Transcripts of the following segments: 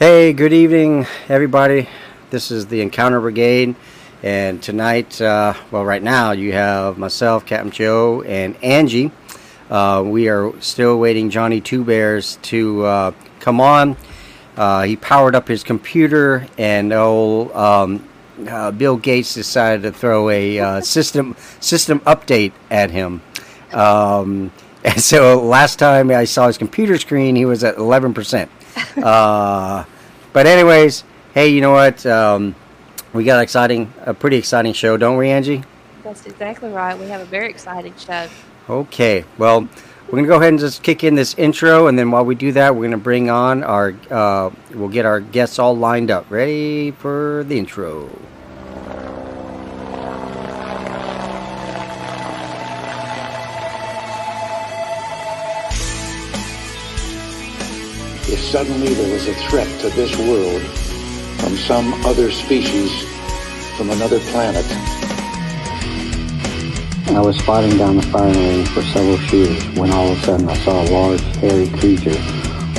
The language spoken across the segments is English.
Hey, good evening, everybody. This is the Encounter Brigade, and tonight, uh, well, right now, you have myself, Captain Joe, and Angie. Uh, we are still waiting Johnny Two Bears to uh, come on. Uh, he powered up his computer, and old um, uh, Bill Gates decided to throw a uh, system system update at him. Um, and so last time I saw his computer screen, he was at 11%. Uh, but anyways, hey, you know what? Um, we got exciting, a pretty exciting show, don't we, Angie? That's exactly right. We have a very exciting show. Okay, well, we're gonna go ahead and just kick in this intro, and then while we do that, we're gonna bring on our, uh, we'll get our guests all lined up, ready for the intro. Suddenly there was a threat to this world from some other species from another planet. I was spotting down the firing range for several shooters when all of a sudden I saw a large, hairy creature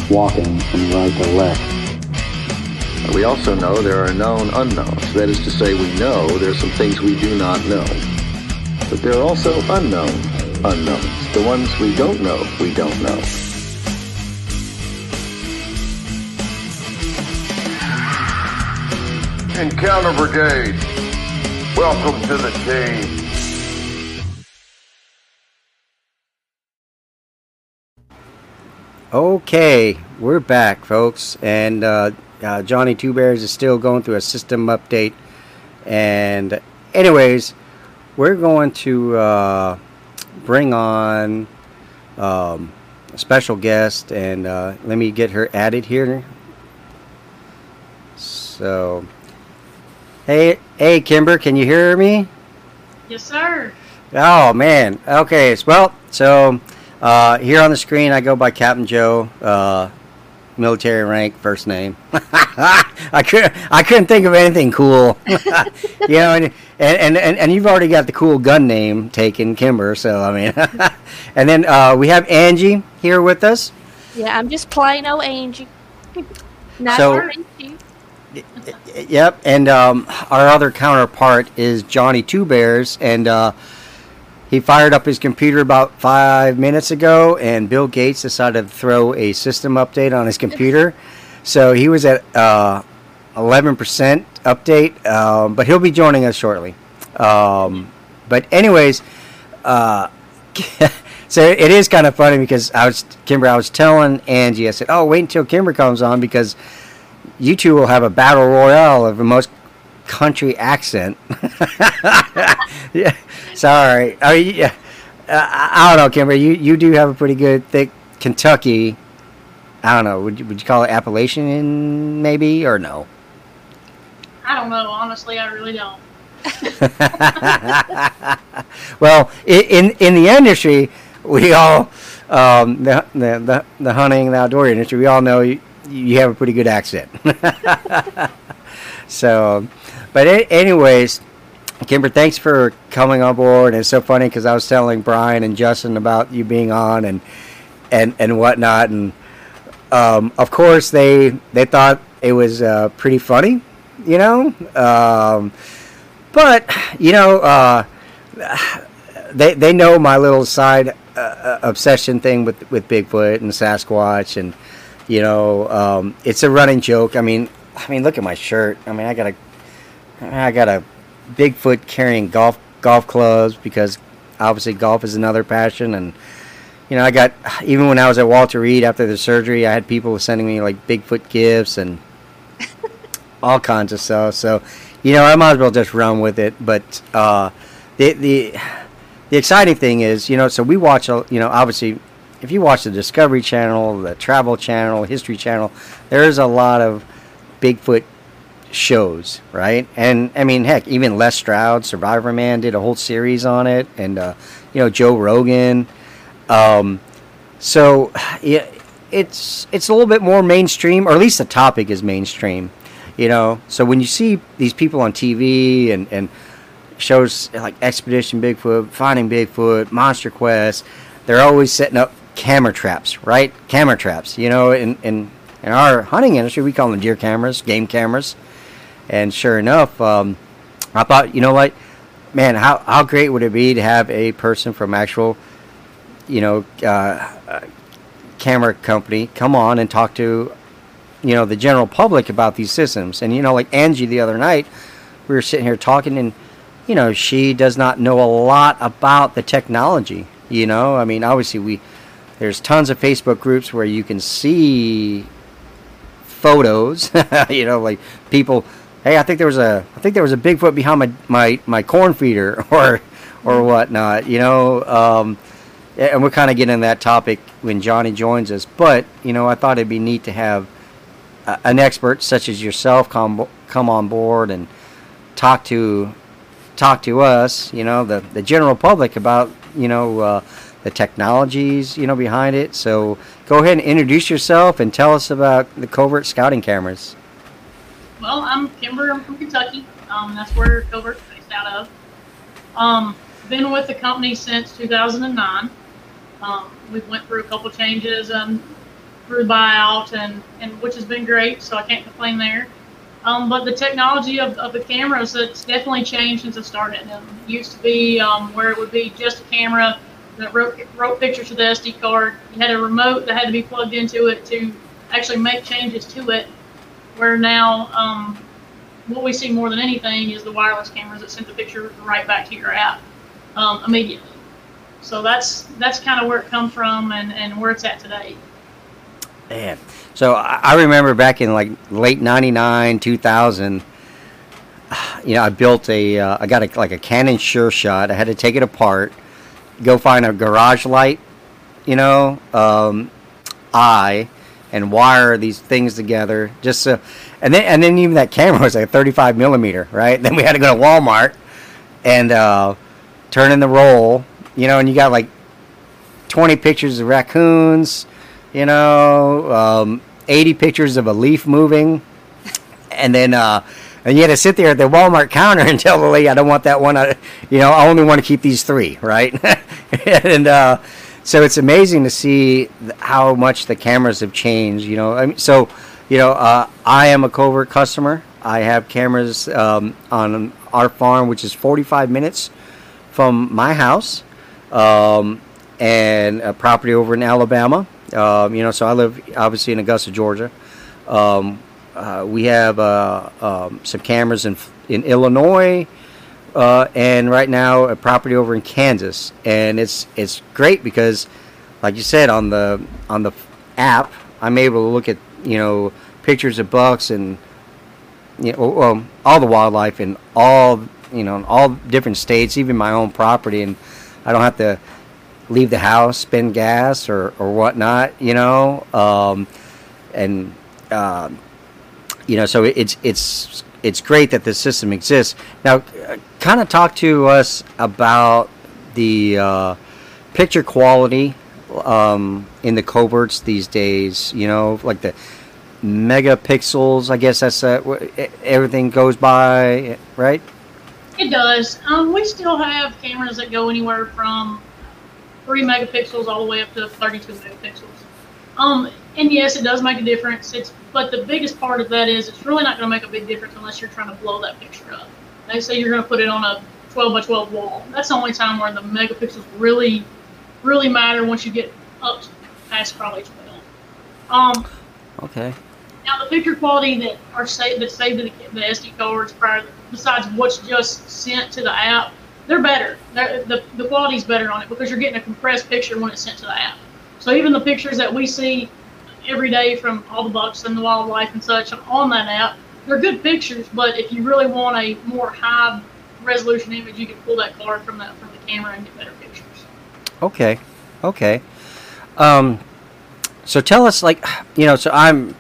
walking from right to left. We also know there are known unknowns. That is to say, we know there are some things we do not know. But there are also unknown unknowns. The ones we don't know, we don't know. Encounter Brigade, welcome to the team. Okay, we're back, folks, and uh, uh, Johnny Two Bears is still going through a system update. And, anyways, we're going to uh, bring on um, a special guest, and uh, let me get her added here. So, hey, hey, Kimber, can you hear me? Yes, sir. Oh man. Okay. Well, so uh, here on the screen, I go by Captain Joe, uh, military rank, first name. I couldn't. I couldn't think of anything cool. you know, and, and and and you've already got the cool gun name taken, Kimber. So I mean, and then uh, we have Angie here with us. Yeah, I'm just plain old Angie. Not So- her issue. Yep, and um, our other counterpart is Johnny Two Bears, and uh, he fired up his computer about five minutes ago, and Bill Gates decided to throw a system update on his computer, so he was at uh, eleven percent update, um, but he'll be joining us shortly. Um, but anyways, uh, so it is kind of funny because I was Kimber, I was telling Angie, I said, "Oh, wait until Kimber comes on because." You two will have a battle royale of the most country accent. yeah, sorry. I, mean, yeah, I, don't know, Kimber. You you do have a pretty good thick Kentucky. I don't know. Would you, would you call it Appalachian, maybe, or no? I don't know. Honestly, I really don't. well, in in the industry, we all um, the, the the the hunting and outdoor industry. We all know you, you have a pretty good accent. so, but a- anyways, Kimber, thanks for coming on board. It's so funny because I was telling Brian and Justin about you being on and and and whatnot, and um, of course they they thought it was uh, pretty funny, you know. Um, but you know, uh, they they know my little side uh, uh, obsession thing with with Bigfoot and Sasquatch, and you know, um, it's a running joke. I mean, I mean, look at my shirt. I mean, I got a I got a Bigfoot carrying golf golf clubs because obviously golf is another passion, and you know, I got even when I was at Walter Reed after the surgery, I had people sending me like Bigfoot gifts and all kinds of stuff. So, you know, I might as well just run with it. But uh, the the the exciting thing is, you know, so we watch, you know, obviously, if you watch the Discovery Channel, the Travel Channel, History Channel, there's a lot of Bigfoot shows, right? And I mean, heck, even Les Stroud, Survivor Man, did a whole series on it, and uh, you know, Joe Rogan. Um, so yeah, it's it's a little bit more mainstream, or at least the topic is mainstream. You know, so when you see these people on TV and and shows like Expedition Bigfoot, Finding Bigfoot, Monster Quest, they're always setting up camera traps, right? Camera traps, you know, and and in our hunting industry, we call them deer cameras, game cameras. And sure enough, um, I thought, you know what, man, how how great would it be to have a person from actual, you know, uh, uh, camera company come on and talk to, you know, the general public about these systems. And you know, like Angie the other night, we were sitting here talking, and you know, she does not know a lot about the technology. You know, I mean, obviously we there's tons of Facebook groups where you can see photos. you know, like people, hey, I think there was a I think there was a Bigfoot behind my my my corn feeder or or whatnot. You know. Um, and we're kind of getting that topic when Johnny joins us. But you know, I thought it'd be neat to have uh, an expert such as yourself come come on board and talk to talk to us. You know, the the general public about you know uh, the technologies you know behind it. So go ahead and introduce yourself and tell us about the covert scouting cameras. Well, I'm Kimber. I'm from Kentucky. Um, that's where Covert's based out of. Um, been with the company since 2009. Um, we went through a couple changes and through buyout, and, and which has been great, so I can't complain there. Um, but the technology of, of the cameras, it's definitely changed since I started. It used to be um, where it would be just a camera that wrote, wrote pictures to the SD card. You had a remote that had to be plugged into it to actually make changes to it. Where now, um, what we see more than anything is the wireless cameras that send the picture right back to your app um, immediately. So that's that's kind of where it comes from and, and where it's at today. Man, so I I remember back in like late '99, 2000. You know, I built a, uh, I got a, like a Canon Sure Shot. I had to take it apart, go find a garage light, you know, um, eye, and wire these things together. Just so, and then and then even that camera was like 35 millimeter, right? Then we had to go to Walmart and uh, turn in the roll, you know, and you got like 20 pictures of raccoons, you know, um, 80 pictures of a leaf moving, and then uh, and you had to sit there at the Walmart counter and tell the lady, I don't want that one. I, you know, I only want to keep these three, right? and uh, so it's amazing to see how much the cameras have changed. You know, I mean, so you know, uh, I am a covert customer. I have cameras um, on our farm, which is 45 minutes from my house, um, and a property over in Alabama. Um, you know, so I live obviously in Augusta, Georgia. Um, uh, we have uh, um, some cameras in in Illinois, uh, and right now a property over in Kansas, and it's it's great because, like you said, on the on the app, I'm able to look at you know pictures of bucks and you know um, all the wildlife in all you know in all different states, even my own property, and I don't have to leave the house, spend gas or or whatnot, you know, um, and. Um, you know, so it's it's it's great that this system exists. Now, uh, kind of talk to us about the uh, picture quality um, in the coverts these days. You know, like the megapixels. I guess that's uh, e- everything goes by, right? It does. Um, we still have cameras that go anywhere from three megapixels all the way up to 32 megapixels. Um, and yes, it does make a difference. It's but the biggest part of that is it's really not going to make a big difference unless you're trying to blow that picture up. They say you're going to put it on a 12 by 12 wall. That's the only time where the megapixels really, really matter once you get up past probably 12. Um, Okay. now the picture quality that are saved that saved to the, the SD cards prior, besides what's just sent to the app, they're better. They're, the the quality's better on it because you're getting a compressed picture when it's sent to the app. So even the pictures that we see every day from all the bucks and the wildlife and such on that app, they're good pictures. But if you really want a more high resolution image, you can pull that card from that from the camera and get better pictures. Okay. Okay. Um, so tell us, like, you know, so I'm,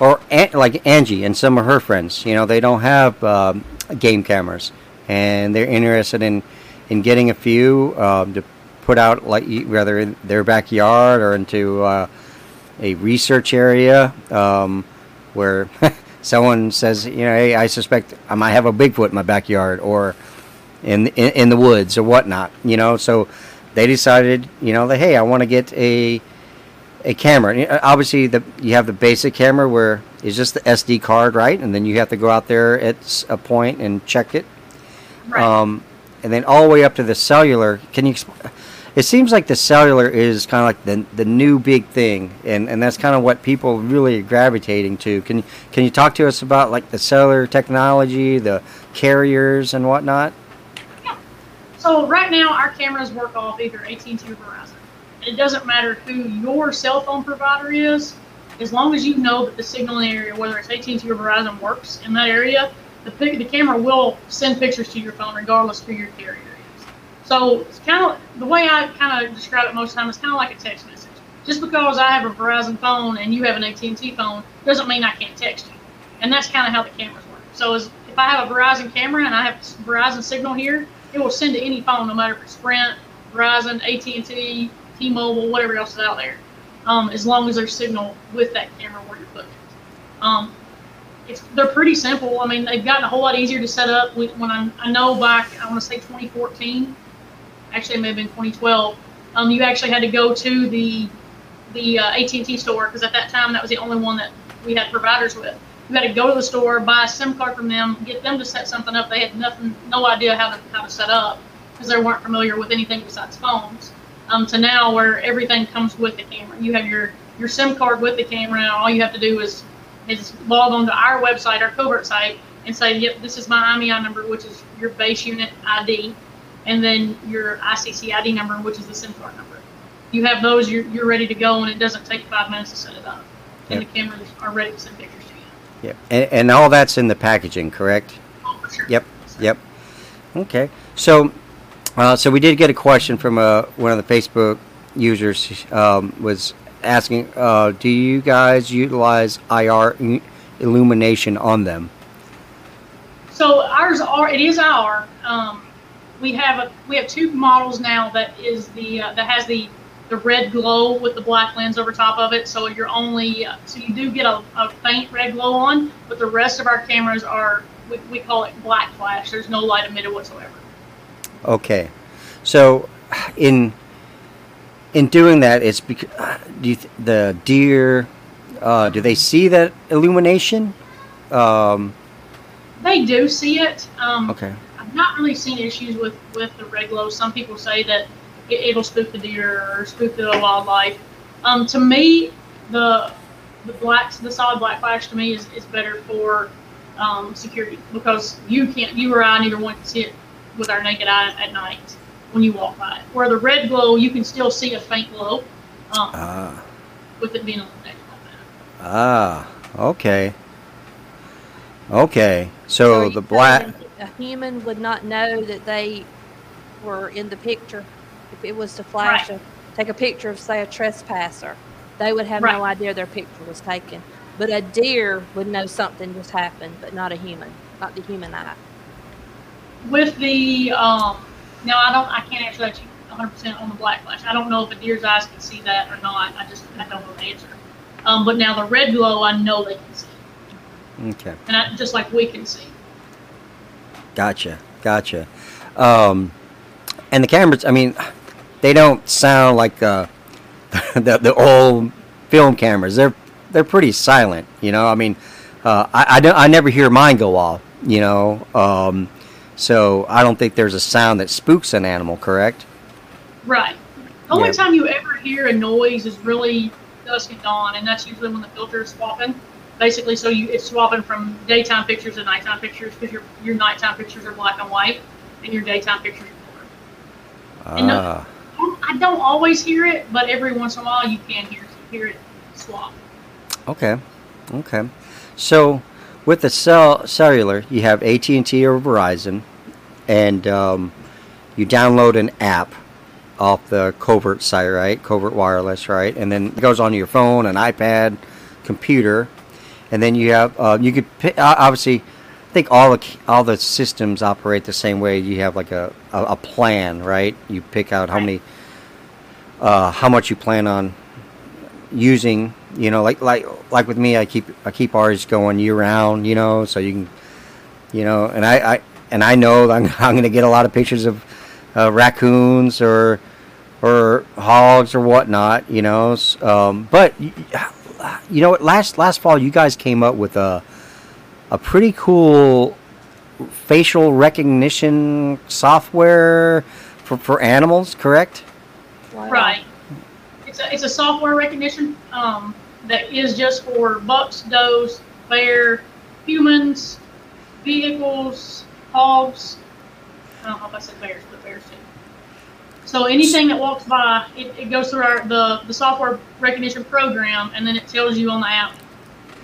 or like Angie and some of her friends, you know, they don't have um, game cameras, and they're interested in in getting a few um, to put out, like, whether in their backyard or into uh, a research area um, where someone says, you know, hey, I suspect I might have a Bigfoot in my backyard, or in, in in the woods or whatnot, you know. So they decided, you know, that hey, I want to get a a camera. Uh, Obviously, the you have the basic camera where it's just the SD card, right? And then you have to go out there at a and check it. Right. Um, and then all the way up to the cellular. Can you? exp- It seems like the cellular is kind of like the the new big thing, and, and that's kind of what people really are gravitating to. Can you can you talk to us about like the cellular technology, the carriers and whatnot? So right now, our cameras work off either AT&T or Verizon. It doesn't matter who your cell phone provider is, as long as you know that the signal in the area, whether it's AT&T or Verizon, works in that area, the the camera will send pictures to your phone regardless who your carrier is. So it's kind of the way I kind of describe it most of the time. It's kind of like a text message. Just because I have a Verizon phone and you have an AT&T phone doesn't mean I can't text you. And that's kind of how the cameras work. So as, if I have a Verizon camera and I have Verizon signal here, it will send to any phone, no matter if it's Sprint, Verizon, AT&T, T-Mobile, whatever else is out there, um, as long as there's signal with that camera where you're putting. Um, it's, they're pretty simple. I mean, they've gotten a whole lot easier to set up. When I, I know back, I want to say 2014, actually it may have been 2012, um, you actually had to go to the the uh, AT&T store because at that time that was the only one that we had providers with. You had to go to the store, buy a SIM card from them, get them to set something up. They had nothing, no idea how to how to set up because they weren't familiar with anything besides phones. Um, to now where everything comes with the camera. You have your your SIM card with the camera, and all you have to do is is log onto our website, our covert site, and say, "Yep, this is my IMEI number, which is your base unit ID, and then your ICC ID number, which is the SIM card number." You have those, you're, you're ready to go, and it doesn't take five minutes to set it up. And Yep. the cameras are ready to send pictures to you. Yep. And, and all that's in the packaging, correct? Oh, for sure. Yep. Yep. Okay. So, uh, so we did get a question from uh, one of the Facebook users um, was asking, uh, do you guys utilize IR illumination on them? So ours are it is IR. Um, we have a we have two models now that is the uh, that has the the red glow with the black lens over top of it. So you're only uh, so you do get a, a faint red glow on, but the rest of our cameras are we, we call it black flash. There's no light emitted whatsoever. Okay. So, in in doing that, it's because do you th- the deer uh, do they see that illumination? Um, They do see it. Um, okay. I've not really seen issues with with the red glow. Some people say that it, it'll spook the deer or spook the wildlife. Um, to me, the the black the solid black flash to me is, is better for um, security because you can't you or I neither one can see it with our naked eye at night when you walk by it. Where the red glow you can still see a faint glow um, Ah. with it being illuminated like that. Ah. Okay. Okay. So you the black. A human would not know that they were in the picture. If it was to flash Right. a, take a picture of, say, a trespasser, they would have Right. no idea their picture was taken. But a deer would know something just happened, but not a human, not the human eye. with the um now I don't I can't answer that 100 percent on the black flash. I don't know if a deer's eyes can see that or not. I just I don't know the answer. Um, but now the red glow I know they can see, Okay. and I, just like we can see. Gotcha. Gotcha. Um, and the cameras. I mean, they don't sound like uh, the the old film cameras. They're they're pretty silent. You know. I mean, uh, I I, don't, I never hear mine go off. You know. Um, so I don't think there's a sound that spooks an animal. Correct. Right. The only Yeah. time you ever hear a noise is really dusk and dawn, and that's usually when the filter is swapping. Basically, so you it's swapping from daytime pictures to nighttime pictures because your your nighttime pictures are black and white, and your daytime pictures are color. No- Ah. I don't always hear it, but every once in a while you can hear hear it swap. Okay, okay. So with the cell cellular, you have AT and T or Verizon, and um, you download an app off the Covert site, right? Covert Wireless, right? And then it goes on your phone, an iPad, computer, and then you have uh, you could pick, obviously. I think all the all the systems operate the same way. You have like a, a, a plan, right? You pick out how many, uh, how much you plan on using you know like like like with me i keep i keep ours going year round you know so you can you know and i i and i know i'm, I'm going to get a lot of pictures of uh, raccoons or or hogs or whatnot, you know. Um, but you know what? Last last fall, you guys came up with a a pretty cool facial recognition software for, for animals, correct? Right. It's a, it's a software recognition um, that is just for bucks, does, bear, humans, vehicles, hogs. I don't know if I said bears, but bears too. So anything that walks by, it, it goes through our the, the software recognition program, and then it tells you on the app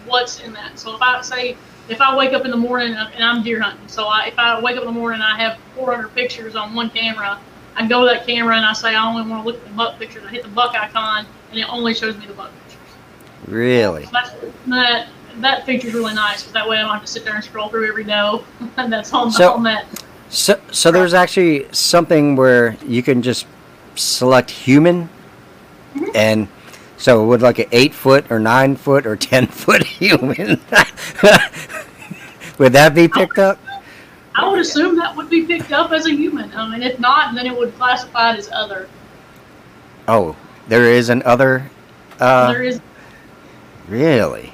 what's in that. So if I say if I wake up in the morning and I'm deer hunting, so I, if I wake up in the morning and I have 400 pictures on one camera, I go to that camera and I say I only want to look at the buck pictures. I hit the buck icon and it only shows me the buck pictures. Really? So that's, that that feature's really nice because that way I don't have to sit there and scroll through every doe that's on, So- that. So, so there's actually something where you can just select human, and so would like an eight foot or nine foot or ten foot human, would that be picked up? I would assume that would be picked up as a human. I mean, if not, then it would classify it as other. Oh, there is an other. Uh, there is really?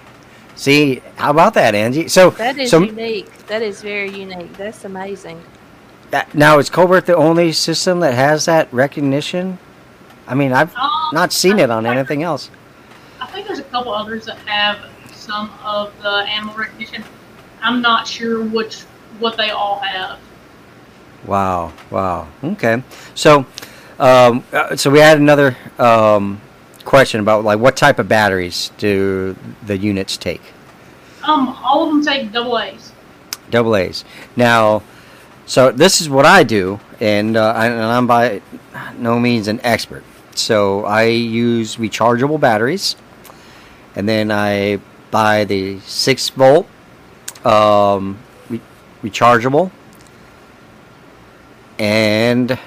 See, how about that, Angie? So, That is so unique. That is very unique. That's amazing. uh, now is Covert the only system that has that recognition? I mean, I've um, not seen it on anything else. I think there's a couple others that have some of the animal recognition. I'm not sure which what they all have. Wow, wow. Okay. So, um, uh, so we had another um, question about like what type of batteries do the units take? Um, all of them take double A's. Double A's. Now, so this is what I do, and, uh, I, and I'm by no means an expert. So I use rechargeable batteries, and then I buy the six volt um, re- rechargeable, and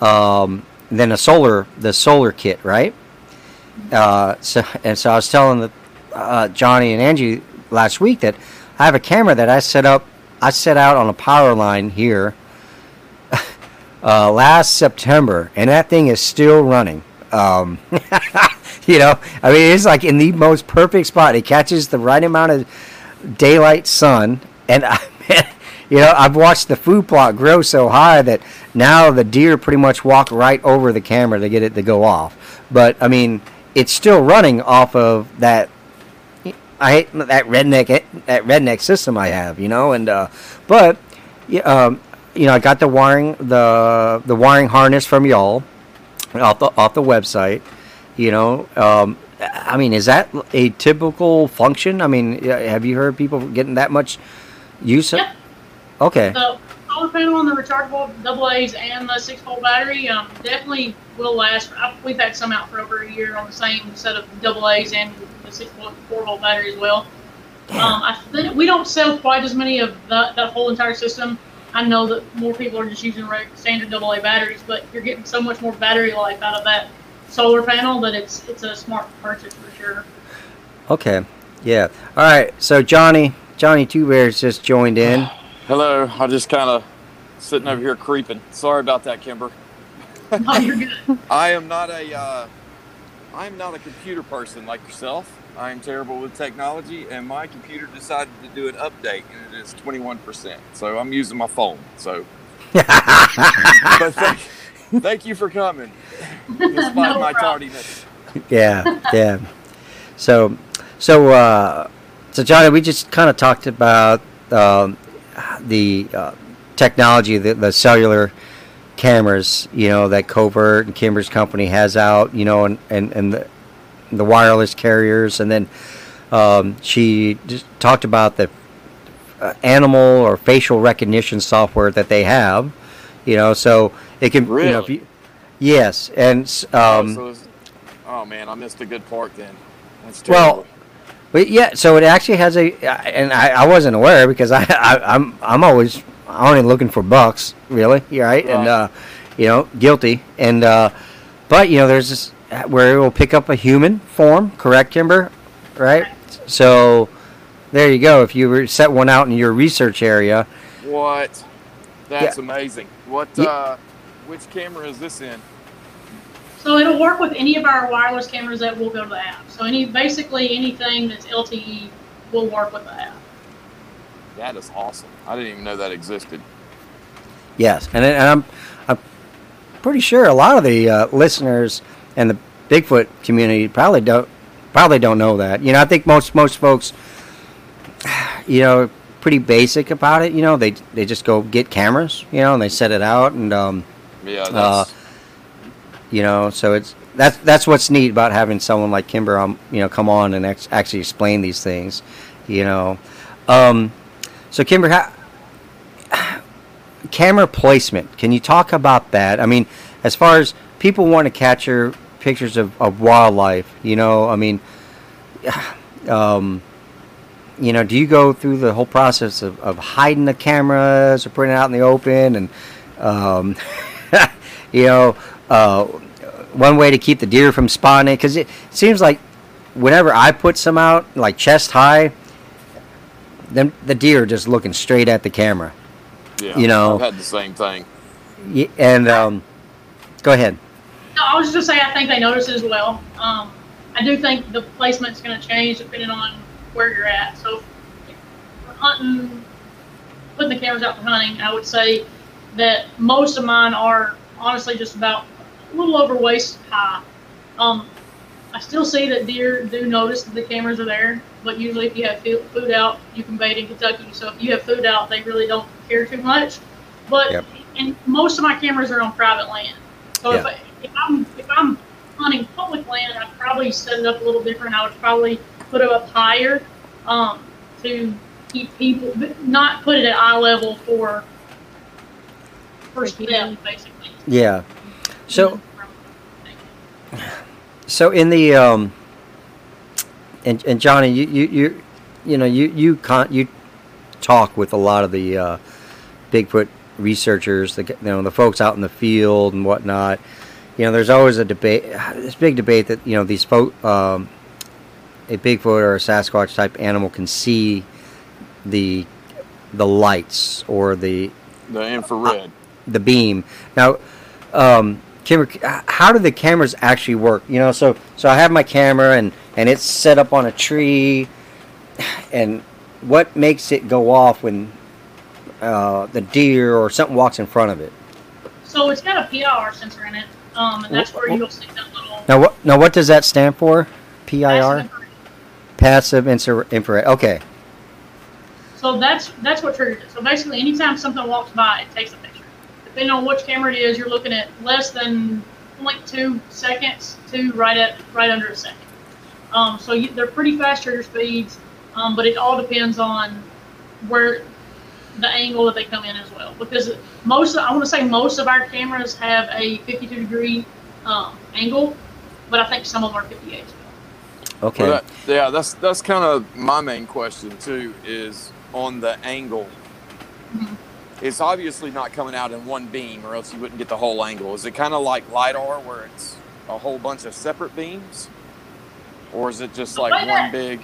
um, then a solar the solar kit, right? Uh, so and so I was telling the, uh, Johnny and Angie last week that I have a camera that I set up. I set out on a power line here uh, last September, and that thing is still running. Um, you know, I mean, it's like in the most perfect spot. It catches the right amount of daylight sun, and I, you know, I've watched the food plot grow so high that now the deer pretty much walk right over the camera to get it to go off. But I mean, it's still running off of that I hate that redneck that redneck system I have, you know, and uh, but um, you know, I got the wiring the the wiring harness from y'all off the off the website, you know. Um, I mean, is that a typical function? I mean, have you heard people getting that much use? Of? Yeah. Okay. The solar panel and the rechargeable double A's and the six volt battery um, definitely will last. i we've had some out for over a year on the same set of double A's and the six volt, four volt battery as well. Um, I think we don't sell quite as many of that, that whole entire system. I know that more people are just using reg- standard double A batteries, but you're getting so much more battery life out of that solar panel that it's it's a smart purchase for sure. Okay. Yeah. All right. So Johnny Johnny Two Bears just joined in. Hello, I just kind of sitting over here creeping. Sorry about that, Kimber. Oh, you're good. I am not a uh, I am not a computer person like yourself. I am terrible with technology, and my computer decided to do an update, and it is 21%. So I'm using my phone. So, but thank, thank you for coming, despite No my tardiness. yeah, yeah. So, so, uh, so Johnny, we just kind of talked about um, the uh, technology, the, the cellular cameras, you know, that Covert and Kimber's company has out, you know, and and and the, the wireless carriers, and then um, she just talked about the uh, animal or facial recognition software that they have, you know, so it can, you know, if Really? you, yes, and Oh, um, so it's- oh man, I missed a good part then. That's Well. But yeah, so it actually has a, and I, I wasn't aware because I, I I'm I'm always only looking for bucks, really, yeah, right? And uh, you know, guilty, and uh, but you know, there's this where it will pick up a human form, correct, Kimber? Right. So there you go. If you were set one out in your research area, What? That's amazing. What? Ye- uh Which camera is this in? So it'll work with any of our wireless cameras that will go to the app. So any basically anything that's LTE will work with the app. That is awesome. I didn't even know that existed. Yes, and, and I'm I'm pretty sure a lot of the uh, listeners and the Bigfoot community probably don't probably don't know that. You know, I think most most folks, you know, pretty basic about it. You know, they they just go get cameras, you know, and they set it out, and um, Yeah, that's, uh, you know, so it's that's that's what's neat about having someone like Kimber, um, you know, come on and ex- actually explain these things, you know. Um, so Kimber, how, camera placement. Can you talk about that? I mean, as far as people want to capture pictures of, of wildlife, you know, I mean, um, you know, do you go through the whole process of, of hiding the cameras or putting it out in the open and, um, you know, uh, one way to keep the deer from spawning? Because it seems like whenever I put some out, like chest high, then the deer are just looking straight at the camera. yeah, you know- I've had the same thing. Y- And um, go ahead. No, I was just gonna say I think they notice it as well. Um, I do think the placement's gonna change depending on where you're at. So if we're hunting, putting the cameras out for hunting, I would say that most of mine are honestly just about a little over waist high. Um, I still see that deer do notice that the cameras are there, but usually if you have food out, you can bait in Kentucky. So if you have food out, they really don't care too much. But Yep. and most of my cameras are on private land. So if, I, if I'm if I'm hunting public land, I'd probably set it up a little different. I would probably put it up higher um, to keep people, but not put it at eye level for for them, basically. Yeah. So so in the um, and and Johnny, you you you, you know you you con- you talk with a lot of the uh, Bigfoot researchers, the you know the folks out in the field and whatnot. You know, there's always a debate, this big debate that you know these folk, um, a Bigfoot or a Sasquatch type animal can see the the lights or the The infrared. the beam. Now, um, Kimber, how do the cameras actually work? You know, so so I have my camera and and it's set up on a tree, and what makes it go off when uh, the deer or something walks in front of it? So it's got a PIR sensor in it, um, and that's where you'll see that little Now what now what does that stand for? passive PIR, infrared. passive infra- infrared. Okay, So that's that's what triggers it. So basically, anytime something walks by, it takes a picture. Depending on which camera it is, you're looking at less than 0.2 seconds to right at right under a second. Um, so you, they're pretty fast trigger speeds, um, but it all depends on where the angle that they come in as well. Because most, I want to say most of our cameras have a 52 degree um, angle, but I think some of them are 58 okay. Well, that, yeah, that's that's kind of my main question too. Is on the angle. Mhm. It's obviously not coming out in one beam, or else you wouldn't get the whole angle. Is it kind of like lidar, where it's a whole bunch of separate beams, or is it just The like one that- big?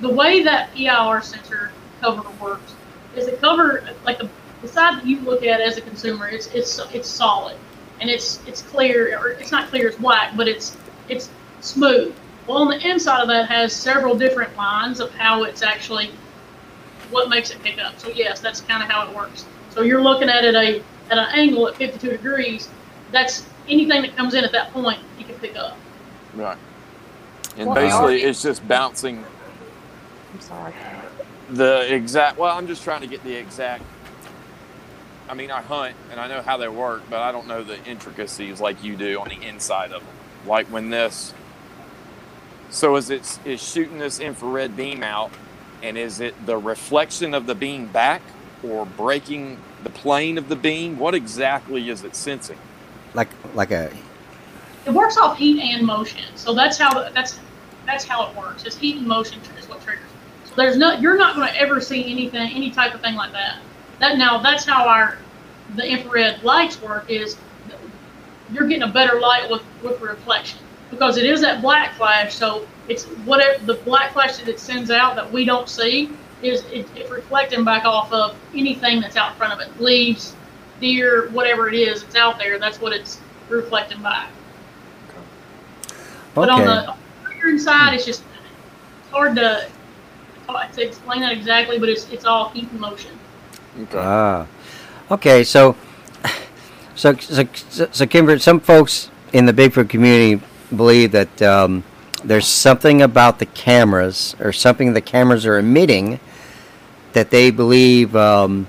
the way that PIR sensor cover works is the cover like the, the side that you look at as a consumer it's it's it's solid and it's it's clear or it's not clear it's black but it's it's smooth well on the inside of that has several different lines of how it's actually what makes it pick up so yes that's kind of how it works so you're looking at it a at an angle at 52 degrees that's anything that comes in at that point you can pick up Right. And Well, basically, it's just bouncing I'm sorry. the exact. Well, I'm just trying to get the exact. I mean, I hunt and I know how they work, but I don't know the intricacies like you do on the inside of them. Like when this. So as it is shooting this infrared beam out, and is it the reflection of the beam back, or breaking the plane of the beam? What exactly is it sensing? Like like a it works off heat and motion. So that's how that's that's how it works. It's heat and motion is what triggers. So there's no you're not going to ever see anything any type of thing like that. That now that's how our the infrared lights work is you're getting a better light with with reflection because it is that black flash. So it's whatever the black flash that it sends out that we don't see is it, it's reflecting back off of anything that's out in front of it, leaves, deer, whatever it is, it's out there. That's what it's reflecting back. But on the trigger side, it's just it's hard to hard to explain that exactly, but it's it's all heat and motion. Okay. Ah, okay. So, so, so, so, so Kimber, some folks in the Bigfoot community believe that um, there's something about the cameras or something the cameras are emitting that they believe um,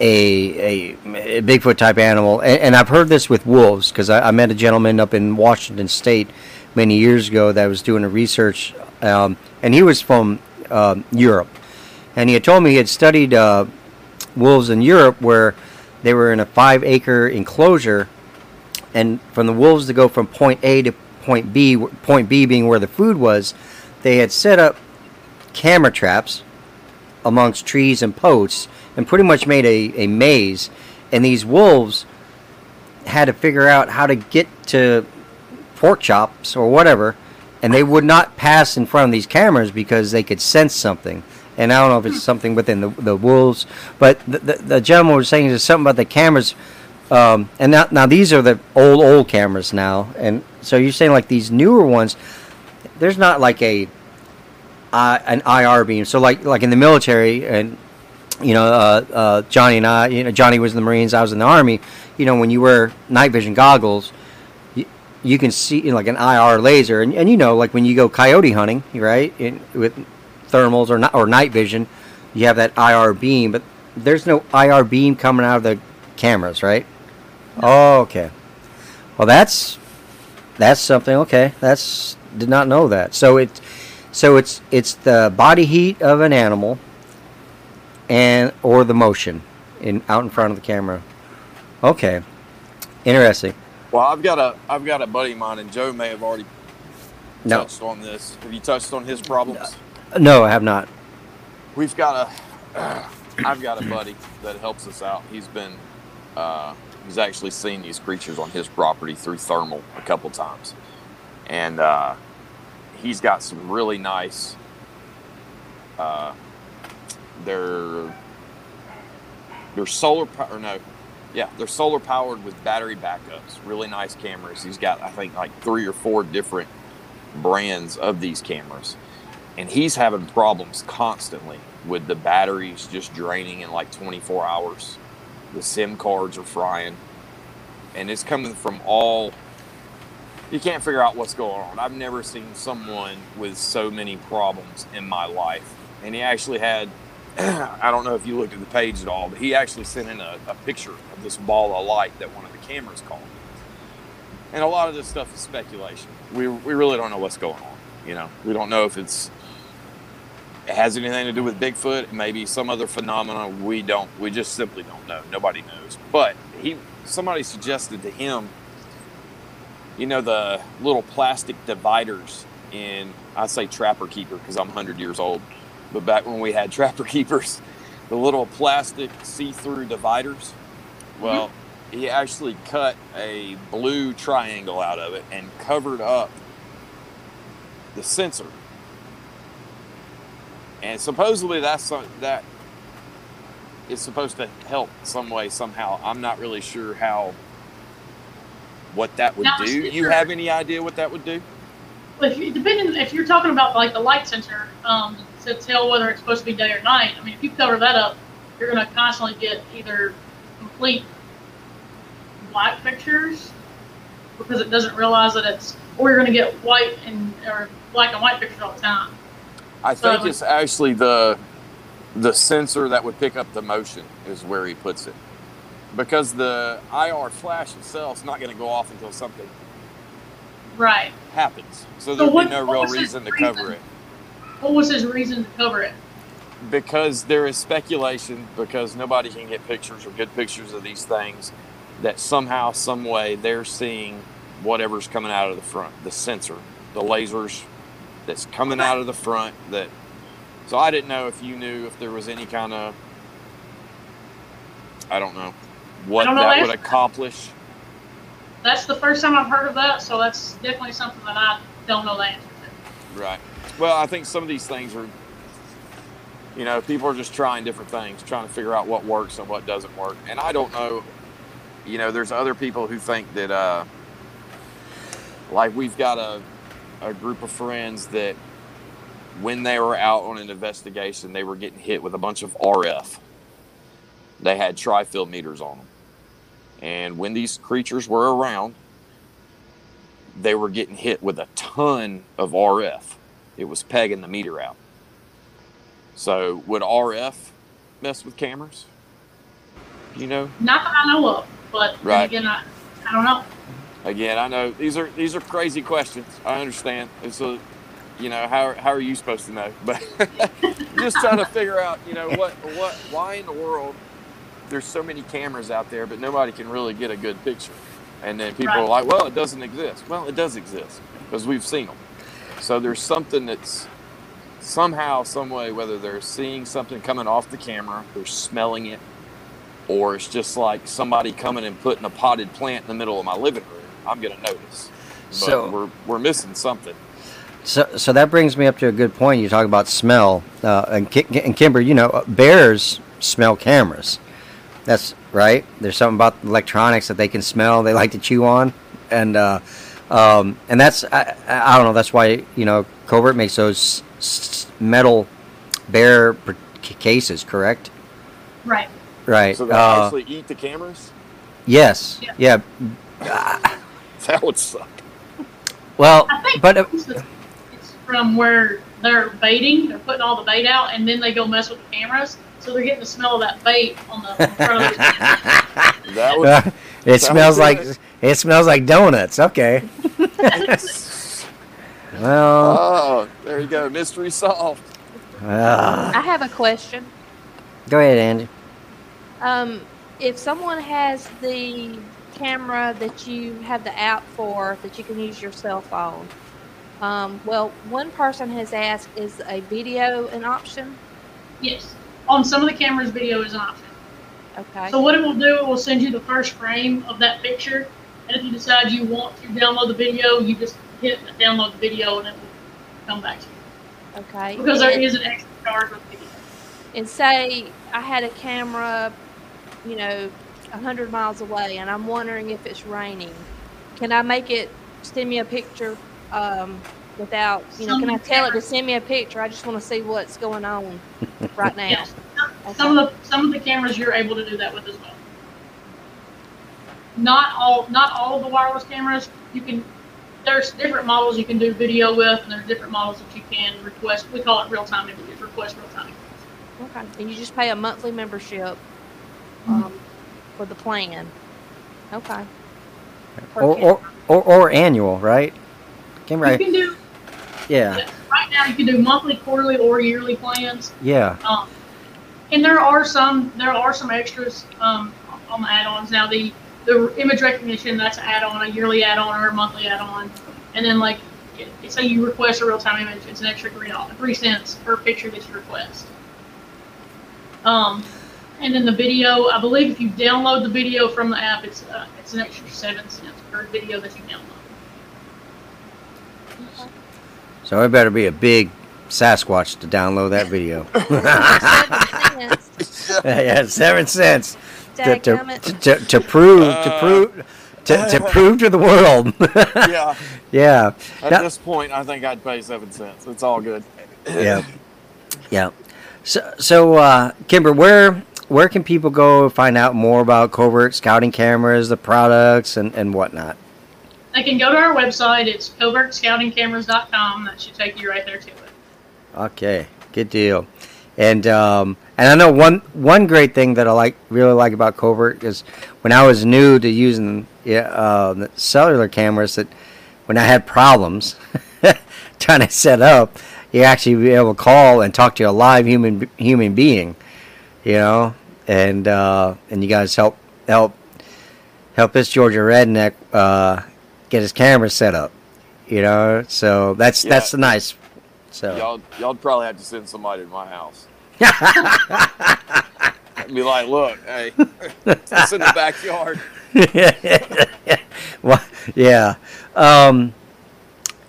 a, a a Bigfoot type animal. And, and I've heard this with wolves because I, I met a gentleman up in Washington State many years ago that was doing a research, um, and he was from um Europe, and he had told me he had studied uh, wolves in Europe where they were in a five acre enclosure, and from the wolves to go from point A to point B, point B being where the food was, they had set up camera traps amongst trees and posts and pretty much made a, a maze. And these wolves had to figure out how to get to pork chops or whatever, and they would not pass in front of these cameras because they could sense something. And I don't know if it's something within the, the wolves, but the, the, the gentleman was saying there's something about the cameras. Um, and now, now these are the old old cameras now, and so you're saying like these newer ones, there's not like a uh, an IR beam. So like like in the military, and you know uh, uh, Johnny and I, you know Johnny was in the Marines, I was in the Army. You know when you wear night vision goggles, you, you can see you know, like an IR laser, and, and you know like when you go coyote hunting, right, in, with thermals or not, or night vision, you have that IR beam, but there's no IR beam coming out of the cameras, right? Oh, okay. Well, that's that's something. Okay, that's did not know that. So it, so it's it's the body heat of an animal, and or the motion in out in front of the camera. Okay, interesting. Well, I've got a I've got a buddy of mine, and Joe may have already No, touched on this. Have you touched on his problems? no, I have not. We've got a I've got a buddy that helps us out. He's been uh, he's actually seen these creatures on his property through thermal a couple times, and uh, he's got some really nice. Uh, they're they're solar power. No, yeah, they're solar powered with battery backups. Really nice cameras. He's got I think like three or four different brands of these cameras, and he's having problems constantly with the batteries just draining in like 24 hours. The SIM cards are frying, and it's coming from all. You can't figure out what's going on. I've never seen someone with so many problems in my life. And he actually had, I don't know if you looked at the page at all, but he actually sent in a, a picture of this ball of light that one of the cameras caught. And a lot of this stuff is speculation. We, we really don't know what's going on. You know, we don't know if it's it has anything to do with Bigfoot, maybe some other phenomena. We don't. We just simply don't know. Nobody knows. But he, somebody suggested to him, you know, the little plastic dividers in. I say trapper keeper because I'm 100 years old, but back when we had trapper keepers, the little plastic see-through dividers. Mm-hmm. Well, he actually cut a blue triangle out of it and covered up the sensor and supposedly that's some, that is supposed to help some way somehow. I'm not really sure how what that would Now, do. You have any idea what that would do? If you, depending if you're talking about like the light sensor um, to tell whether it's supposed to be day or night, I mean, if you cover that up, you're going to constantly get either complete black pictures because it doesn't realize that it's, or you're going to get white and or black and white pictures all the time. I think Um, it's actually the the sensor that would pick up the motion is where he puts it. Because the IR flash itself is not going to go off until something Right. happens. So So there'd what- be no real reason to cover it. What was his reason to cover it? because there is speculation because nobody can get pictures or good pictures of these things that somehow some way they're seeing whatever's coming out of the front the sensor the lasers that's coming out of the front that so i didn't know if you knew if there was any kind of i don't know what don't know that would accomplish That's the first time I've heard of that, so that's definitely something that I don't know the answer to. Right. Well, I think some of these things are, you know, people are just trying different things, trying to figure out what works and what doesn't work. And I don't know. you know, there's other people who think that, uh, like we've got a, a group of friends that when they were out on an investigation, they were getting hit with a bunch of RF. They had tri-field meters on them. And when these creatures were around, they were getting hit with a ton of RF. It was pegging the meter out. So would RF mess with cameras? You know? Not that I know of, but Right. again, I, I don't know. Again, I know these are these are crazy questions. I understand. It's a, you know, how how are you supposed to know? But just trying to figure out, you know, what what why in the world there's so many cameras out there, but nobody can really get a good picture. And then people are like, well, it doesn't exist. Well, it does exist because we've seen them. So there's something that's somehow, some way, whether they're seeing something coming off the camera, they're smelling it, or it's just like somebody coming and putting a potted plant in the middle of my living room, I'm gonna notice. But So- we're we're missing something. So, so that brings me up to a good point. You talk about smell, uh, and, Ki- and Kimber, you know, bears smell cameras. That's right. There's something about electronics that they can smell. They like to chew on, and uh, um, and that's I, I I don't know. That's why you know Covert makes those s- metal bear pr- cases. Correct. Right. Right. So they uh, actually eat the cameras. yes. Yeah. Yeah. That would suck. Well, I think but uh, it's, it's from where they're baiting, they're putting all the bait out, and then they go mess with the cameras. So they're getting the smell of that bait on the front of their cameras. That would. uh, it smells like good. it smells like donuts. Okay. Well. oh, there you go. Mystery solved. ah. I have a question. Go ahead, Andy. Um, if someone has the camera that you have the app for that you can use your cell phone, um, well, one person has asked, is a video an option? yes. On some of the cameras, video is an option. Okay. So what it will do, it will send you the first frame of that picture, and if you decide you want to download the video, you just hit the download the video, and it will come back to you. okay. Because there and, is an extra charge with video. and say I had a camera, you know, a hundred miles away, and I'm wondering if it's raining. Can I make it send me a picture um, without, you know, can I Some tell it to send me a picture? I just want to see what's going on right now. Yes. Okay. Some of the some of the cameras you're able to do that with as well. Not all not all of the wireless cameras. You can there's different models you can do video with, and there's different models that you can request. We call it real time images. Request real time. Okay, and you just pay a monthly membership um, for the plan. Okay. Or, or, or, or annual, right? Kim, You can do Yeah. right now. You can do monthly, quarterly, or yearly plans. Yeah. Um, and there are some there are some extras um, on the add-ons now. The the image recognition that's an add-on, a yearly add-on or a monthly add-on, and then like say you request a real-time image, it's an extra three dollars, three cents per picture that you request. Um, and then the video, I believe if you download the video from the app, it's uh, it's an extra seven cents per video that you download. So it better be a big Sasquatch to download that video. Seven cents. yeah, seven cents to, to, to, to prove to Uh. prove to, to prove to the world. Yeah. yeah. At Now- this point, I think I'd pay seven cents. It's all good. yeah, yeah. So, so uh, Kimber, where where can people go find out more about covert scouting cameras, the products, and, and whatnot? They can go to our website. It's covertscoutingcameras.com. That should take you right there to it. Okay, good deal. And um, and I know one one great thing that I like really like about covert is when I was new to using uh, the cellular cameras that when I had problems trying to set up, you actually be able to call and talk to a live human human being, you know, and uh, and you guys help help help this Georgia redneck uh, get his camera set up, you know. So that's Yeah. that's nice. So. Y'all, y'all'd probably have to send somebody to my house. Be like, look, hey, it's in the backyard. well, yeah. Um,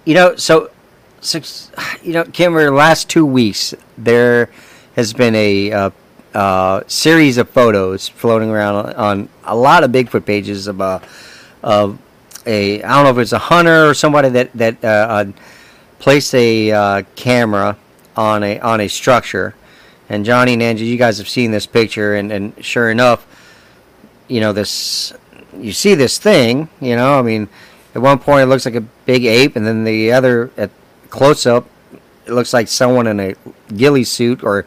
you know, so, so, you know, Kimber, the last two weeks there has been a uh, uh, series of photos floating around on, on a lot of Bigfoot pages of uh, of a I don't know if it's a hunter or somebody that that uh, uh, placed a uh, camera on a on a structure. And Johnny and Angie, you guys have seen this picture, and, and sure enough, you know this. You see this thing, you know. I mean, at one point it looks like a big ape, and then the other at close up, it looks like someone in a ghillie suit or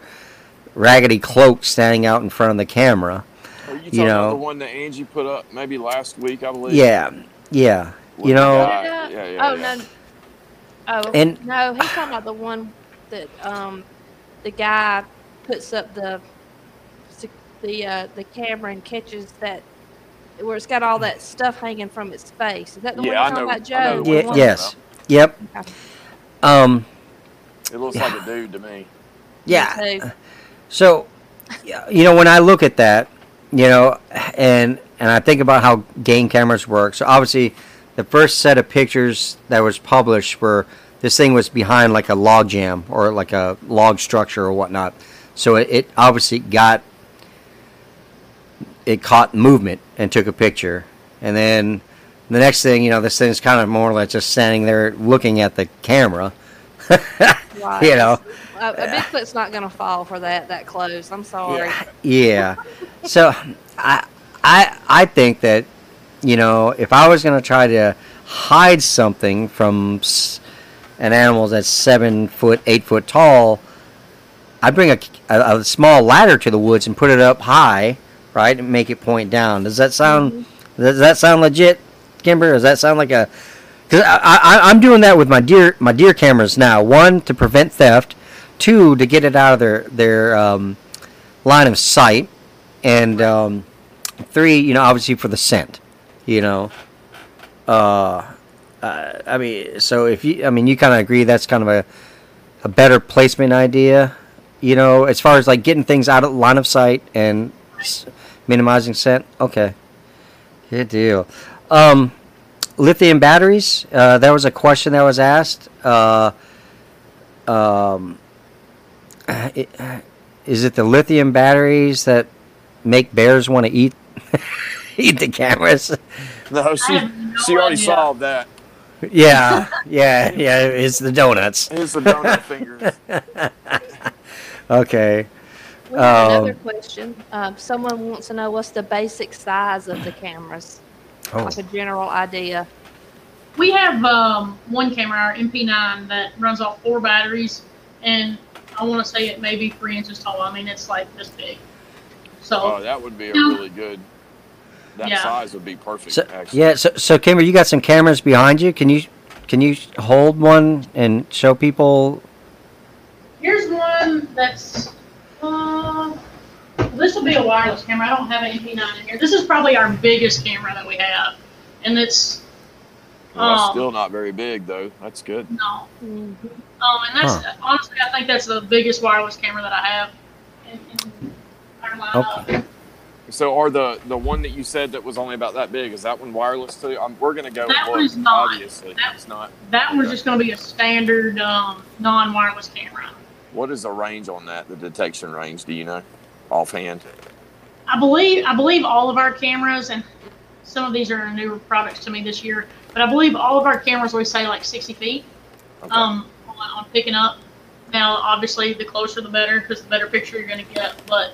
raggedy cloak standing out in front of the camera. Are you You talking about know. the one that Angie put up maybe last week, I believe? Yeah, yeah. With You know. Yeah. yeah, yeah, oh yeah. no. Oh And- no, he's talking about the one that um the guy puts up the the uh, the camera and catches that where it's got all that stuff hanging from its face. Is that the Yeah, one I you're talking know- about, Joe? I know the The Ye- one- yes. Yep. Okay. Um. It looks like a dude to me. Yeah. So, you know, when I look at that, you know, and and I think about how game cameras work. So obviously, the first set of pictures that was published were this thing was behind like a log jam or like a log structure or whatnot. So it, it obviously got it caught movement and took a picture, and then the next thing, you know, this thing's kind of more or less just standing there looking at the camera. Right. you know. A, a Bigfoot's not gonna fall for that that close. I'm sorry. Yeah. So I I I think that you know if I was going to try to hide something from an animal that's seven foot, eight foot tall, I'd bring a, a, a small ladder to the woods and put it up high, right, and make it point down. Does that sound mm-hmm. does that sound legit, Kimber? Does that sound like a because I, I, I'm doing that with my deer my deer cameras now. One to prevent theft, two to get it out of their their um, line of sight, and um, three, you know, obviously for the scent. You know, uh, uh, I mean, so if you, I mean, you kind of agree that's kind of a a better placement idea. You know, as far as like getting things out of line of sight and s- minimizing scent. Okay, good deal. Um, lithium batteries. Uh, that was a question that was asked. Uh, um, it, is it the lithium batteries that make bears want to eat eat the cameras? No, she no she already idea. solved that. Yeah, yeah, yeah. It's the donuts. It's the donut fingers. Okay. We have another Um, question. Um, someone wants to know what's the basic size of the cameras, Oh. like a general idea. We have um, one camera, our MP9, that runs off four batteries, and I want to say it may be three inches tall. I mean, it's like this big. So Oh, that would be a No. really good. That Yeah. size would be perfect. So, actually. yeah. So, so Kimber, you got some cameras behind you. Can you can you hold one and show people? here's one that's. Uh, this will be a wireless camera. I don't have an MP9 in here. This is probably our biggest camera that we have, and it's Well, um, still not very big though. That's good. no. Um, and that's honestly, I think that's the biggest wireless camera that I have in, in our lineup. So, are the the one that you said that was only about that big? Is that one wireless too? Um we're gonna go. That and one is not. Obviously, That- it's not. That one's just going to be a standard um, non-wireless camera. What is the range on that? The detection range? Do you know, offhand? I believe I believe all of our cameras, and some of these are newer products to me this year, but I believe all of our cameras always say like 60 feet Okay. um, on, on picking up. Now, obviously, the closer the better because the better picture you're going to get. But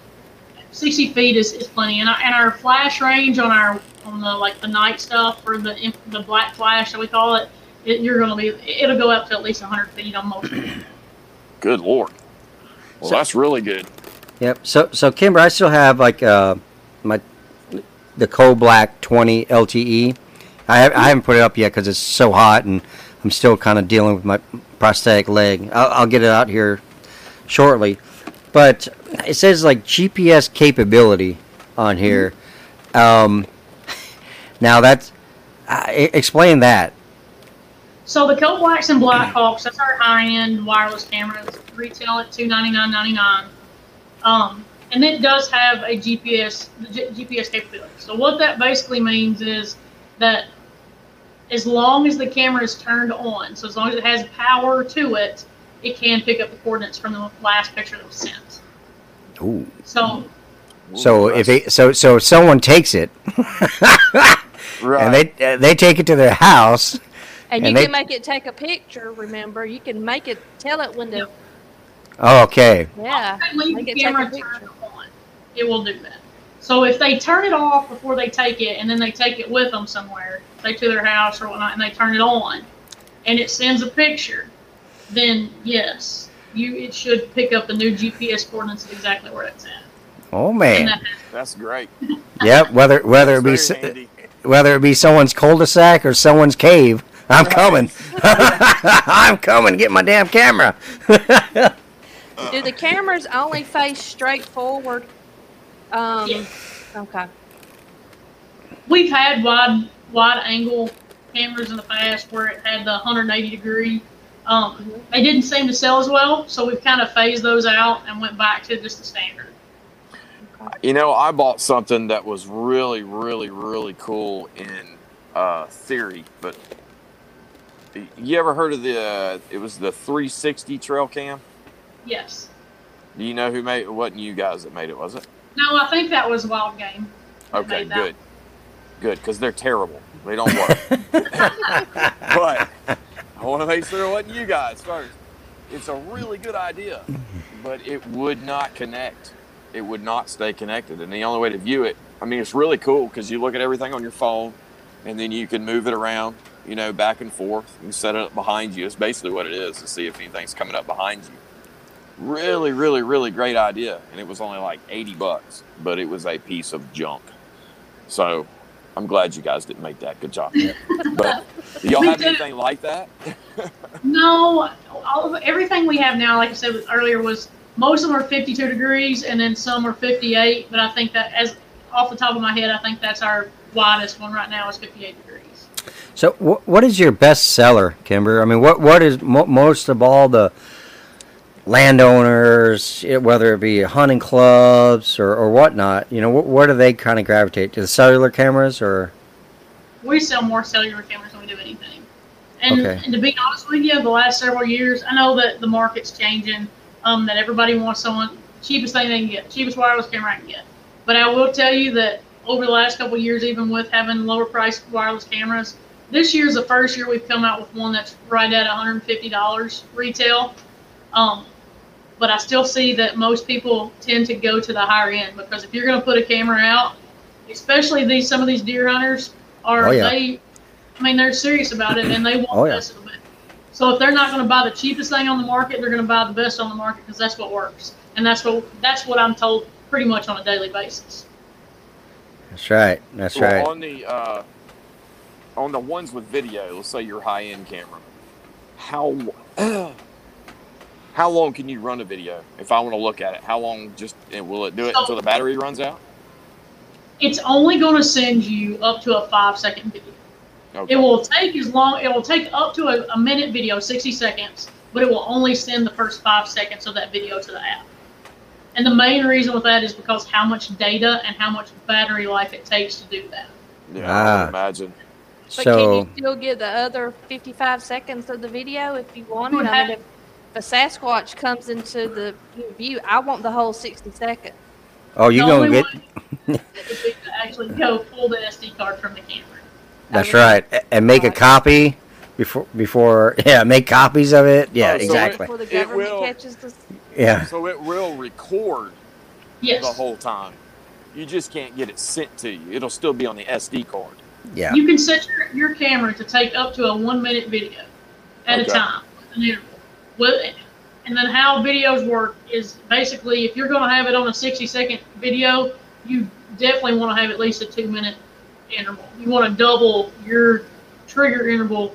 60 feet is, is plenty, and our, and our flash range on our on the like the night stuff or the the black flash that we call it, it you're going to be it'll go up to at least 100 feet on most. Good lord. Well, So- that's really good. Yep. So, so Kimber, I still have like uh, my the Code Black 20 LTE. I have, I haven't put it up yet because it's so hot and I'm still kind of dealing with my prosthetic leg. I'll, I'll get it out here shortly. But it says like GPS capability on here. Um, now that's uh, explain that. So the Code Blacks and Blackhawks, that's our high-end wireless cameras. Retail at two ninety nine ninety nine. Um, and it does have a GPS G- GPS capability. So what that basically means is that as long as the camera is turned on, so as long as it has power to it, it can pick up the coordinates from the last picture that was sent. Ooh. So So if they, so so if someone takes it right. and they uh, they take it to their house, And, And you they- can make it take a picture. Remember, you can make it tell it when to. Oh, okay, Yeah, I leave make the it camera turned on. It will do that. So if they turn it off before they take it, and then they take it with them somewhere, say to their house or whatnot, and they turn it on, and it sends a picture, then yes, you it should pick up the new GPS coordinates of exactly where it's at. oh man, that, That's great. yep. Whether whether it be That's s- very handy. whether it be someone's cul-de-sac or someone's cave, I'm Right. coming. I'm coming. Get my damn camera. Do the cameras only face straight forward? Um, Yeah. Okay. we've had wide wide angle cameras in the past where it had the 180 degree. Um, they didn't seem to sell as well, so we've kind of phased those out and went back to just the standard. You know, I bought something that was really, really, really cool in uh, theory, but you ever heard of the? Uh, it was the 360 trail cam. Yes. Do you know who made it? Wasn't you guys that made it? Was it? No, I think that was Wild Game. Okay, good, good, because they're terrible. They don't work. but I want to make sure it wasn't you guys first. It's a really good idea, but it would not connect. It would not stay connected, and the only way to view it, I mean, it's really cool because you look at everything on your phone, and then you can move it around, you know, back and forth. You can set it up behind you. It's basically what it is to see if anything's coming up behind you. Really, really, really great idea, and it was only like eighty bucks, but it was a piece of junk. So I'm glad you guys didn't make that. Good job. But do y'all have did. anything like that? No, all of, everything we have now, like I said earlier, was most of them are 52 degrees and then some are 58. But I think that, as off the top of my head, I think that's our widest one right now is 58 degrees. So, wh- what is your best seller, Kimber? I mean, what what is mo- most of all the landowners, whether it be hunting clubs or, or whatnot? You know, wh- where do they kind of gravitate to the cellular cameras or? we sell more cellular cameras than we do anything. And, Okay. and to be honest with you, the last several years, I know that the market's changing. Um, that everybody wants someone cheapest thing they can get, cheapest wireless camera I can get. But I will tell you that over the last couple of years, even with having lower priced wireless cameras, this year's the first year we've come out with one that's right at $150 retail. Um, but I still see that most people tend to go to the higher end because if you're going to put a camera out, especially these some of these deer hunters are Oh, yeah. they I mean they're serious about it and they want Oh, the yeah. best of it. So if they're not going to buy the cheapest thing on the market, they're going to buy the best on the market because that's what works. And that's what that's what I'm told pretty much on a daily basis. That's right. That's Well, right. on the uh, on the ones with video, let's say your high end camera, how how long can you run a video? If I want to look at it, how long? Just and will it do it So- until the battery runs out? It's only going to send you up to a five second video. Okay. It will take as long. It will take up to a, a minute video, 60 seconds, but it will only send the first five seconds of that video to the app. And the main reason with that is because how much data and how much battery life it takes to do that. Yeah, I Ah. would imagine. But So, can you still get the other 55 seconds of the video if you want it? I mean, if a Sasquatch comes into the view, I want the whole 60 seconds. oh, you're gonna get? one would be to actually go pull the SD card from the camera. That's Okay. right. And make a copy before before. Yeah, make copies of it. Yeah, Oh, so it- exactly. Before the It government will- catches the. Yeah. So it will record Yes. the whole time. You just can't get it sent to you. It'll still be on the SD card. Yeah. You can set your, your camera to take up to a one minute video at Okay. a time, with an interval. Well, and then how videos work is basically if you're going to have it on a 60 second video, you definitely want to have at least a two minute interval. You want to double your trigger interval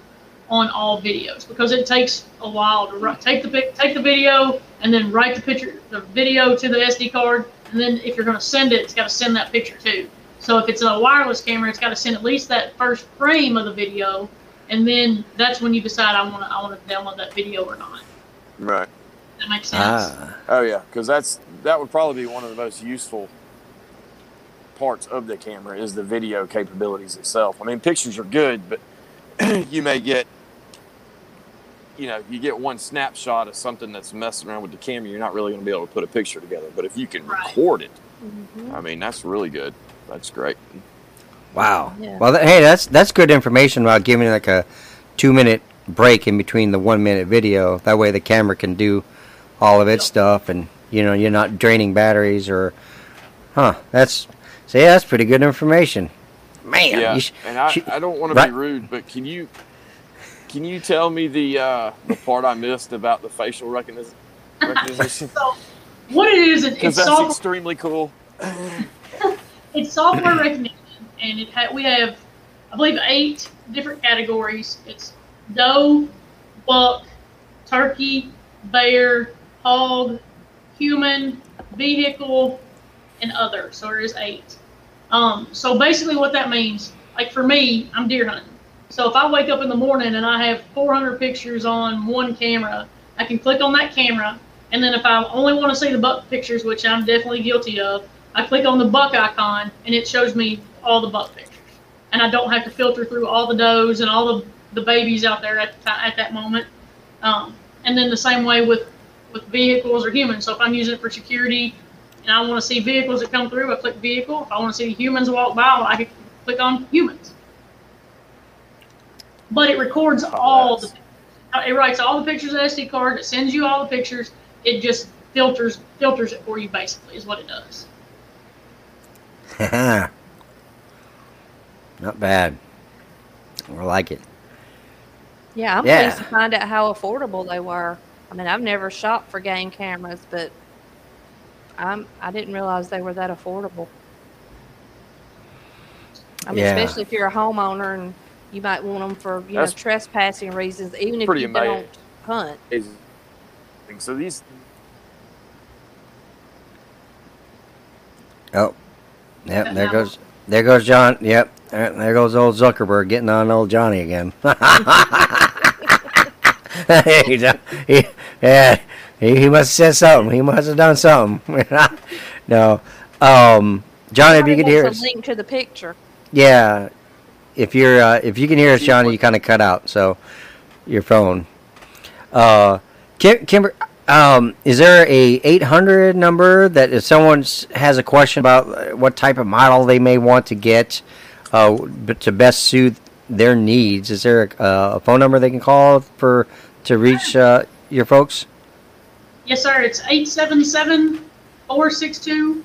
on all videos because it takes a while to write, take the take the video and then write the picture the video to the SD card and then if you're going to send it, it's got to send that picture too. So if it's a wireless camera, it's got to send at least that first frame of the video, and then that's when you decide I want to I want to download that video or not. Right. That makes sense. Ah. Oh yeah, because that's that would probably be one of the most useful parts of the camera is the video capabilities itself. I mean, pictures are good, but you may get you know, you get one snapshot of something that's messing around with the camera, you're not really going to be able to put a picture together. But if you can Right. record it, Mhm. I mean, that's really good. That's great. Wow. Yeah. Well, th- hey, that's that's good information about giving like a two minute break in between the one minute video. That way, the camera can do all of its stuff, and you know, you're not draining batteries or, huh? That's so yeah, that's pretty good information. Man, yeah, you sh- and I, sh- I don't want to be rude, but can you can you tell me the uh, the part I missed about the facial recognition? Recognition So what it is, it, because it's that's software. extremely cool. it's software recognition, and it ha- we have, I believe, eight different categories. It's doe, buck, turkey, bear, hog, human, vehicle, and other. So there is eight. Um, so basically, what that means, like for me, I'm deer hunting. So if I wake up in the morning and I have 400 pictures on one camera, I can click on that camera, and then if I only want to see the buck pictures, which I'm definitely guilty of, I click on the buck icon and it shows me all the buck pictures. And I don't have to filter through all the does and all the, the babies out there at, the ti- at that moment. Um, and then the same way with, with vehicles or humans. So if I'm using it for security and I want to see vehicles that come through, I click vehicle. If I want to see humans walk by, I can click on humans. But it records all the it writes all the pictures of the SD card. It sends you all the pictures. It just filters filters it for you. Basically, is what it does. not bad. I like it. Yeah, I'm Yeah. pleased to find out how affordable they were. I mean, I've never shopped for game cameras, but I'm I didn't realize they were that affordable. I mean, Yeah. especially if you're a homeowner and you might want them for you know trespassing reasons, even if pretty you amazing. don't hunt. So these Oh, yep. There goes there goes John. Yep. There there goes old Zuckerberg getting on old Johnny again. He yeah, he, he must have said something. He must have done something. no, um, John, if you could hear us, link to the picture. yeah. If you're uh, if you can hear us, Johnny, you kind of cut out. So your phone. Uh, Kim, Kimber, um, is there a 800 number that if someone has a question about uh, what type of model they may want to get, uh, to best suit their needs, is there a, a phone number they can call for to reach uh, your folks? Yes, sir. It's 877 462